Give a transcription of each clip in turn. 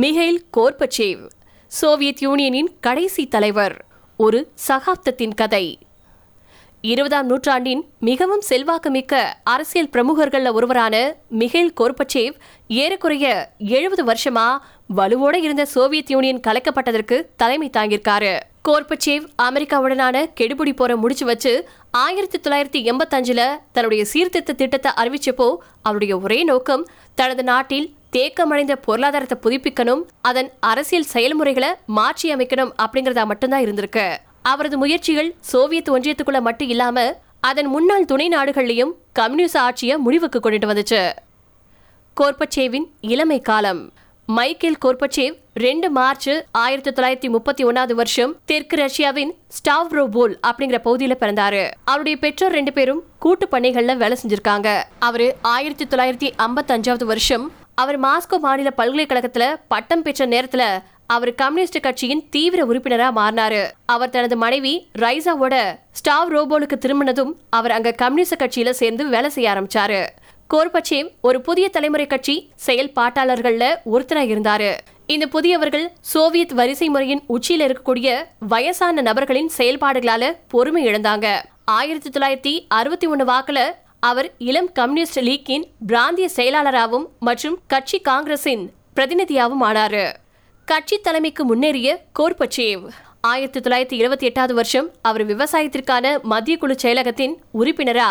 Mikhail Gorbachev Soviet யூனியனின் கடைசி தலைவர். ஒரு சகாப்தத்தின் கதை. இருபதாம் நூற்றாண்டின் மிகவும் செல்வாக்குமிக்க அரசியல் பிரமுகர்கள்ல ஒருவரான மிகைல் கோர்பச்சேவ் ஏறக்குறைய எழுபது வருஷமா வலுவோட இருந்த சோவியத் யூனியன் கலைக்கப்பட்டதற்கு தலைமை தாங்கியிருக்காரு. கோர்பச்சேவ் அமெரிக்காவுடனான கெடுபிடி போற முடிச்சு வச்சு ஆயிரத்தி தொள்ளாயிரத்தி எண்பத்தஞ்சில் தன்னுடைய சீர்திருத்த திட்டத்தை அறிவிச்சப்போ அவருடைய ஒரே நோக்கம் தனது நாட்டில் தேக்கமடைந்த பொருளாதாரத்தை புதுப்பிக்கணும் அதன் அரசியல் செயல்முறைகளை மாற்றி அமைக்கணும் அப்படிங்கறதா மட்டும்தான் இருந்திருக்கு. அவரது முயற்சிகள் சோவியத் ஒன்றியத்துக்குள்ள மட்டும் இல்லாம அதன் முன்னாள் துணை நாடுகள்லையும் கம்யூனிஸ்ட் ஆட்சியை முடிவுக்கு கொண்டுட்டு வந்துச்சு. கோர்பச்சேவின் இளமை காலம். மைக்கேல் கோர்பச்சேவ் ரெண்டு மார்ச் ஆயிரத்தி தொள்ளாயிரத்தி முப்பத்தி ஒன்னாவது வருஷம் தெற்கு ரஷ்யாவின் ஸ்டாவ்ரோபோல் அப்படிங்கிற பகுதியில பிறந்தாரு. அவருடைய பெற்றோர் ரெண்டு பேரும் கூட்டு பணிகள்ல வேலை செஞ்சிருக்காங்க. அவரு ஆயிரத்தி தொள்ளாயிரத்தி ஐம்பத்தி அஞ்சாவது வருஷம் அவர் மாஸ்கோ மாநில பல்கலைக்கழகத்துல பட்டம் பெற்ற நேரத்துல அவர் கம்யூனிஸ்ட் கட்சியின் தீவிர உறுப்பினரா மாறினாரு. அவர் தனது மனைவி ரைசாவோட ஸ்டாவ் ரோபோலுக்கு திரும்பினதும் அவர் அங்க கம்யூனிஸ்ட் கட்சியில சேர்ந்து வேலை செய்ய ஆரம்பிச்சாரு. கோர்பச்சேவ் ஒரு புதிய தலைமுறை கட்சி செயல்பாட்டாளர்கள்ல ஒருத்தராக இருந்தாரு. இந்த புதியவர்கள் சோவியத் வரிசை முறையின் உச்சியில இருக்கக்கூடிய வயசான நபர்களின் செயல்பாடுகளால பொறுமை இழந்தாங்க. ஆயிரத்தி தொள்ளாயிரத்தி அறுபத்தி ஒன்று வாக்குல அவர் இளம் கம்யூனிஸ்ட் லீக்கின் பிராந்திய செயலாளராகவும் மற்றும் கட்சி காங்கிரஸின் பிரதிநிதியாகவும் ஆனாரு. கட்சி தலைமைக்கு முன்னேறிய கோர்பச்சேவ். ஆயிரத்தி தொள்ளாயிரத்தி இருபத்தி எட்டாவது வருஷம் அவர் விவசாயத்திற்கான மத்திய குழு செயலகத்தின் உறுப்பினரா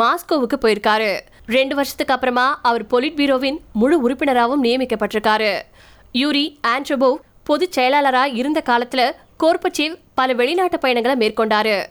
மாஸ்கோவுக்கு போயிருக்காரு. ரெண்டு வருஷத்துக்கு அப்புறமா அவர் பொலிட் பீரோவின் முழு உறுப்பினராகவும் நியமிக்கப்பட்டிருக்காரு. யூரி ஆண்ட்ரபோவ் பொதுச் செயலாளரா இருந்த காலத்துல கோர்பச்சேவ் பல வெளிநாட்டு பயணங்களை மேற்கொண்டாரு.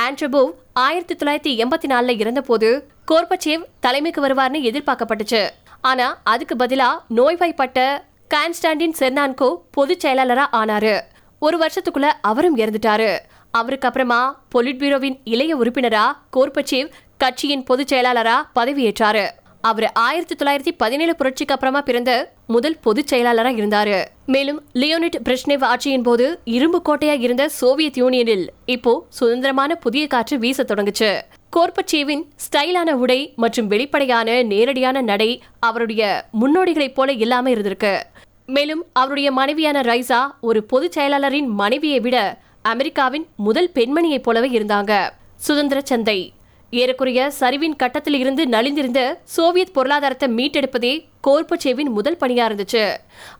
ஆண்ட்ரபோவ் ஆயிரத்தி தொள்ளாயிரத்தி எண்பத்தி நாலுல இறந்தபோது கோர்பச்சேவ் தலைமைக்கு வருவார்னு எதிர்பார்க்கப்பட்டுச்சு. ஆனா அதுக்கு பதிலா நோய்வாய்ப்பட்ட கான்ஸ்டாண்டின் செர்னான்கோ பொதுச் செயலாளரா ஆனாரு. ஒரு வருஷத்துக்குள்ள அவரும் இறந்துட்டாரு. அவருக்கு அப்புறமா பொலிட் பீரோவின் இளைய உறுப்பினரா கோர்பச்சேவ் கட்சியின் பொதுச் செயலாளரா பதவியேற்றாரு. அவர் ஆயிரத்தி தொள்ளாயிரத்தி பதினேழு புரட்சிக்கு அப்புறமா பிறந்த முதல் பொதுச் செயலாளராக இருந்தாரு. மேலும் லியோனிட் பிரஷ்னேவ் ஆட்சியின் போது இரும்பு கோட்டையா இருந்த சோவியத் யூனியனில் இப்போ சுதந்திரமான புதிய காற்று வீச தொடங்குச்சு. கோர்பச்சேவின் ஸ்டைலான உடை மற்றும் வெளிப்படையான நேரடியான நடை அவருடைய முன்னோடிகளைப் போல இல்லாம இருந்திருக்கு. மேலும் அவருடைய மனைவியான ரைசா ஒரு பொதுச் செயலாளரின் மனைவியை விட அமெரிக்காவின் முதல் பெண்மணியைப் போலவே இருந்தாங்க. சுதந்திர சந்தை. ஏறக்குறைய சரிவின் கட்டத்தில் இருந்து நலிந்திருந்த சோவியத் பொருளாதாரத்தை மீட்டெடுப்பதே கோர்பச்சேவின் முதல் பணியா இருந்துச்சு.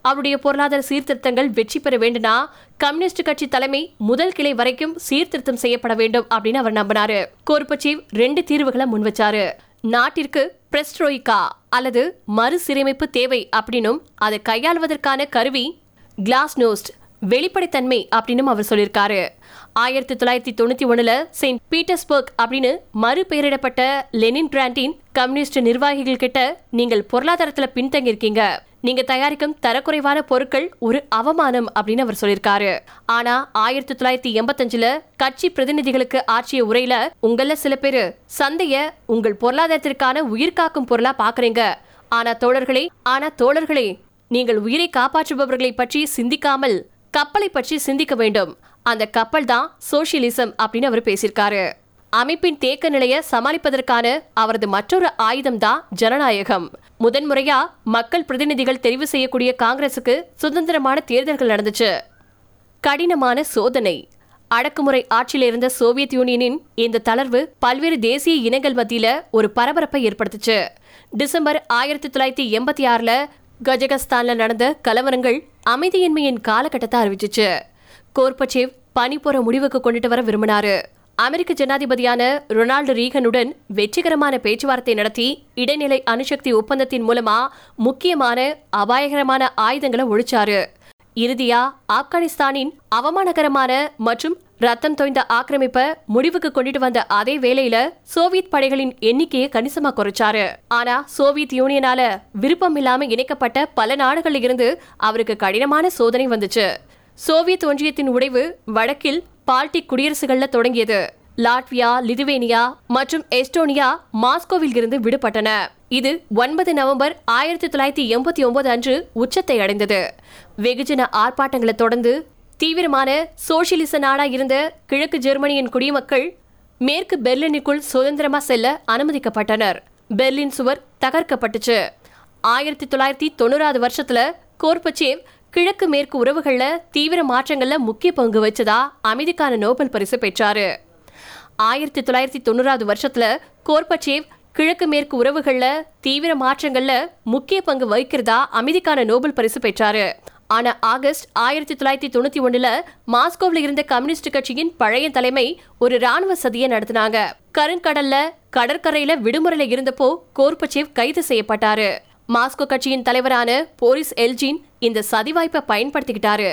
அவருடைய பொருளாதார சீர்திருத்தங்கள் வெற்றி பெற வேண்டும்னா கம்யூனிஸ்ட் கட்சி தலைமை முதல் கிளை வரைக்கும் சீர்திருத்தம் செய்யப்பட வேண்டும் அப்படின்னு அவர் நம்பினாரு. கோர்பச்சேவ் ரெண்டு தீர்வுகளை முன்வச்சாரு நாட்டிற்கு பிரஸ்ட்ரோய்கா அல்லது மறுசீரமைப்பு தேவை அப்படின்னும் அதை கையாள்வதற்கான கருவி கிளாஸ் நோஸ்ட் வெளிப்படைத்தன்மை அப்படின்னு அவர் சொல்லியிருக்காரு. ஆயிரத்தி தொள்ளாயிரத்தி தொண்ணூத்தி ஒண்ணுல செயின்ட் பீட்டர்ஸ்பர்க் அப்படின்னு மறுபெயரிடப்பட்ட லெனின் பிராண்டின் கம்யூனிஸ்ட் நிர்வாகிகள் கிட்ட நீங்கள் பொருளாதாரத்துல பின்தங்கியிருக்கீங்க. நீங்க தயாரிக்கும் தரக்குறைவான பொருட்கள் ஒரு அவமானம் அப்படின்னு அவர் சொல்லியிருக்காரு. ஆனா ஆயிரத்தி தொள்ளாயிரத்தி எண்பத்தஞ்சுல கட்சி பிரதிநிதிகளுக்கு ஆற்றிய உரையில உங்கள சில பேரு சந்தைய உங்கள் பொருளாதாரத்திற்கான உயிர் காக்கும் பொருளா பாக்குறீங்க. ஆனா தோழர்களே ஆனா தோழர்களே நீங்கள் உயிரை காப்பாற்றுபவர்களை பற்றி சிந்திக்காமல் கப்பலை பற்றி சிந்திக்க வேண்டும். அந்த கப்பல் தான் சோசியலிசம் அப்படின்னு அவர் பேசியிருக்காரு. அமைப்பின் தேக்க நிலையை சமாளிப்பதற்கான அவரது மற்றொரு ஆயுதம் தான் ஜனநாயகம். முதன்முறையா மக்கள் பிரதிநிதிகள் தெரிவு செய்யக்கூடிய காங்கிரசுக்கு சுதந்திரமான தேர்தல்கள் நடந்துச்சு. கடினமான சோதனை. அடக்குமுறை ஆட்சியில் இருந்த சோவியத் யூனியனின் இந்த தளர்வு பல்வேறு தேசிய இனங்கள் மத்தியில ஒரு பரபரப்பை ஏற்படுத்துச்சு. டிசம்பர் ஆயிரத்தி தொள்ளாயிரத்தி எண்பத்தி ஆறுல கஜகஸ்தான்ல நடந்த கலவரங்கள் அமைதியின்மையின் காலகட்டத்தை அறிவிச்சிச்சு. கோர்பச்சேவ் பனிப்போற முடிவுக்கு கொண்டுட்டு வர விரும்பினாரு. அமெரிக்க ஜனாதிபதியான ரொனால்டு ரீகனுடன் வெற்றிகரமான பேச்சுவார்த்தை நடத்தி இடைநிலை அணுசக்தி ஒப்பந்தத்தின் மூலமா முக்கியமான அபாயகரமான ஆயுதங்களை ஒழிச்சாரு. இறுதியா ஆப்கானிஸ்தானின் அவமானகரமான மற்றும் ரத்தம் தோய்ந்த ஆக்கிரமிப்ப முடிவுக்கு கொண்டுட்டு வந்த அதே வேளையில சோவியத் படைகளின் எண்ணிக்கையை கணிசமா குறைச்சாரு. ஆனா சோவியத் யூனியனால விருப்பம் இல்லாம இணைக்கப்பட்ட பல நாடுகள்ல இருந்து அவருக்கு கடினமான சோதனை வந்துச்சு. சோவியத் ஒன்றியத்தின் உடைவு வடக்கில் பால்டிக் குடியரசுகள்ல தொடங்கியது. லாட்வியா லிதுவேனியா மற்றும் எஸ்டோனியா மாஸ்கோவில் இருந்து விடுபட்டன. இது ஒன்பது நவம்பர் ஆயிரத்தி தொள்ளாயிரத்தி எண்பத்தி ஒன்பது அன்று உச்சத்தை அடைந்தது. வெகுஜன ஆர்ப்பாட்டங்களை தொடர்ந்து தீவிரமான சோசியலிச நாடா இருந்த கிழக்கு ஜெர்மனியின் குடிமக்கள் மேற்கு பெர்லினுக்குள் சுதந்திரமா செல்ல அனுமதிக்கப்பட்டனர். பெர்லின் சுவர் தகர்க்கப்பட்டுச்சு. ஆயிரத்தி தொள்ளாயிரத்தி தொண்ணூறாவது வருஷத்துல கோர்பச்சேவ் கிழக்கு மேற்கு உறவுகளில் தீவிர மாற்றங்களில் முக்கிய பங்கு வச்சதா அமைதிக்கான நோபல் பரிசு பெற்றாரு. ஆயிரத்தி தொள்ளாயிரத்தி தொண்ணூறாவது வருஷத்துல கோர்பச்சேவ் கிழக்கு மேற்கு உறவுகளில் தீவிர மாற்றங்களில் முக்கிய பங்கு வகிக்கிறதா அமைதிக்கான நோபல் பரிசு பெற்றாரு. ஆனா ஆகஸ்ட் ஆயிரத்தி தொள்ளாயிரத்தி தொண்ணூத்தி ஒண்ணுல மாஸ்கோவில் இருந்த கம்யூனிஸ்ட் கட்சியின் பழைய தலைமை ஒரு ராணுவ சதியை நடத்தினாங்க. கருங்கடல்ல கடற்கரையில விடுமுறையில இருந்தப்போ கோர்பச்சேவ் கைது செய்யப்பட்டாரு. மாஸ்கோ கட்சியின் தலைவரான போரிஸ் எல்ஜின் இந்த சதி வாய்ப்பை பயன்படுத்திக்கிட்டாரு.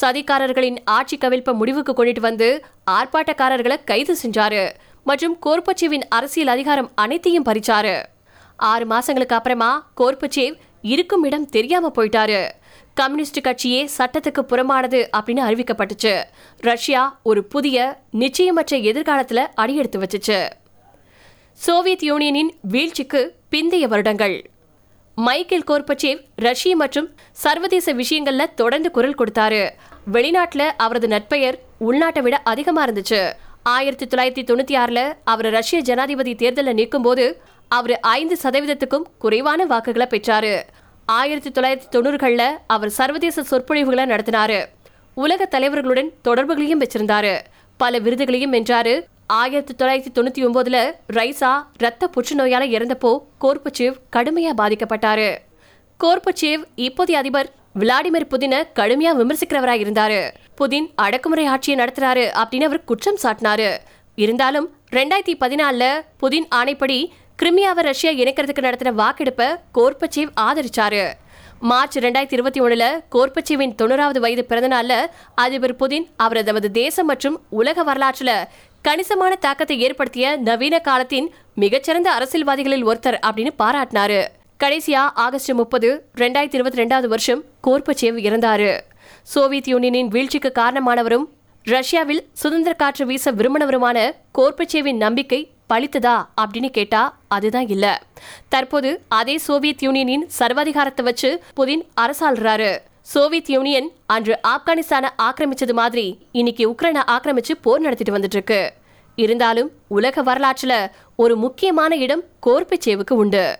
சதிகாரர்களின் ஆட்சி கவிழ்ப்ப முடிவுக்கு கொண்டுட்டு வந்து ஆர்ப்பாட்டக்காரர்களை கைது செஞ்சாரு. மற்றும் கோர்பச்சேவின் அரசியல் அதிகாரம் அனைத்தையும் பறிச்சாரு. ஆறு மாசங்களுக்கு அப்புறமா கோர்பச்சேவ் இருக்கும் இடம் தெரியாம போயிட்டாரு. கம்யூனிஸ்ட் கட்சியே சட்டத்துக்கு புறமானது அப்படின்னு அறிவிக்கப்பட்டுச்சு. ரஷ்யா ஒரு புதிய நிச்சயமற்ற எதிர்காலத்தில் அடியெடுத்து வச்சுச்சு. சோவியத் யூனியனின் வீழ்ச்சிக்கு பிந்தைய வருடங்கள். மைக்கேல் கோர்பச்சேவ் ரஷ்ய மற்றும் சர்வதேச விஷயங்கள்ல தொடர்ந்து குரல் கொடுத்தாரு. வெளிநாட்டுல அவரது நட்பெயர் உள்நாட்டை விட அதிகமா இருந்துச்சு. ஆயிரத்தி தொள்ளாயிரத்தி தொண்ணூத்தி ஆறுல அவர் ரஷ்ய ஜனாதிபதி தேர்தலில் நிற்கும் போது அவர் ஐந்து சதவீதத்துக்கும் குறைவான வாக்குகளை பெற்றாரு. ஆயிரத்தி தொள்ளாயிரத்தி தொண்ணூறுகளில் அவர் சர்வதேச சொற்பொழிவுகளை நடத்தினாரு. உலக தலைவர்களுடன் தொடர்புகளையும் வச்சிருந்தாரு பல விருதுகளையும் வென்றாரு. ஆயிரத்தி தொள்ளாயிரத்தி தொண்ணூற்றி ஒம்போதில் ரைசா ரத்த புற்றுநோயால் இறந்தப்போ கோர்பச்சேவ் கடுமையாக பாதிக்கப்பட்டாரு. கோர்பச்சேவ் இப்போதைய அதிபர் விளாடிமிர் புதினை கடுமையாக விமர்சிக்கிறவராக இருந்தாரு. புதின் அடக்குமுறை ஆட்சியை நடத்துறாரு அப்படின்னு அவர் குற்றம் சாட்டினாரு. இருந்தாலும் ரெண்டாயிரத்தி பதினாலில் புதின் ஆணைப்படி கிரிமியாவை ரஷ்யா இணைக்கிறதுக்கு நடத்தின வாக்கெடுப்பை கோர்பச்சேவ் ஆதரிச்சாரு. மார்ச் ரெண்டாயிரத்தி இருபத்தி ஒன்றில் கோர்பச்சேவின் தொண்ணூறாவது வயது பிறந்தநாளில் அதிபர் புதின் அவர் தமது தேசம் மற்றும் உலக வரலாற்றில் கணிசமான தாக்கத்தை ஏற்படுத்திய நவீன காலத்தின் மிகச்சிறந்த அரசியல்வாதிகளில் ஒருத்தர் அப்படின்னு பாராட்டினாரு. கடைசியா ஆகஸ்ட் முப்பது ரெண்டாயிரத்தி இருபத்தி ரெண்டாவது வருஷம் கோர்பச்சேவ் இறந்தாரு. சோவியத் யூனியனின் வீழ்ச்சிக்கு காரணமானவரும் ரஷ்யாவில் சுதந்திர காற்று வீச விரும்பினவருமான கோர்பச்சேவின் நம்பிக்கை பழித்ததா அப்படின்னு கேட்டா அதுதான் இல்ல. தற்போது அதே சோவியத் யூனியனின் சர்வாதிகாரத்தை வச்சு புதின் அரசாள்றாரு. சோவியத் யூனியன் அன்று ஆப்கானிஸ்தானை ஆக்கிரமிச்சது மாதிரி இன்னைக்கு உக்ரைனை ஆக்கிரமிச்சு போர் நடத்திட்டு வந்துட்டு இருக்கு இருந்தாலும் உலக வரலாற்றுல ஒரு முக்கியமான இடம் கோர்பச்சேவுக்கு உண்டு.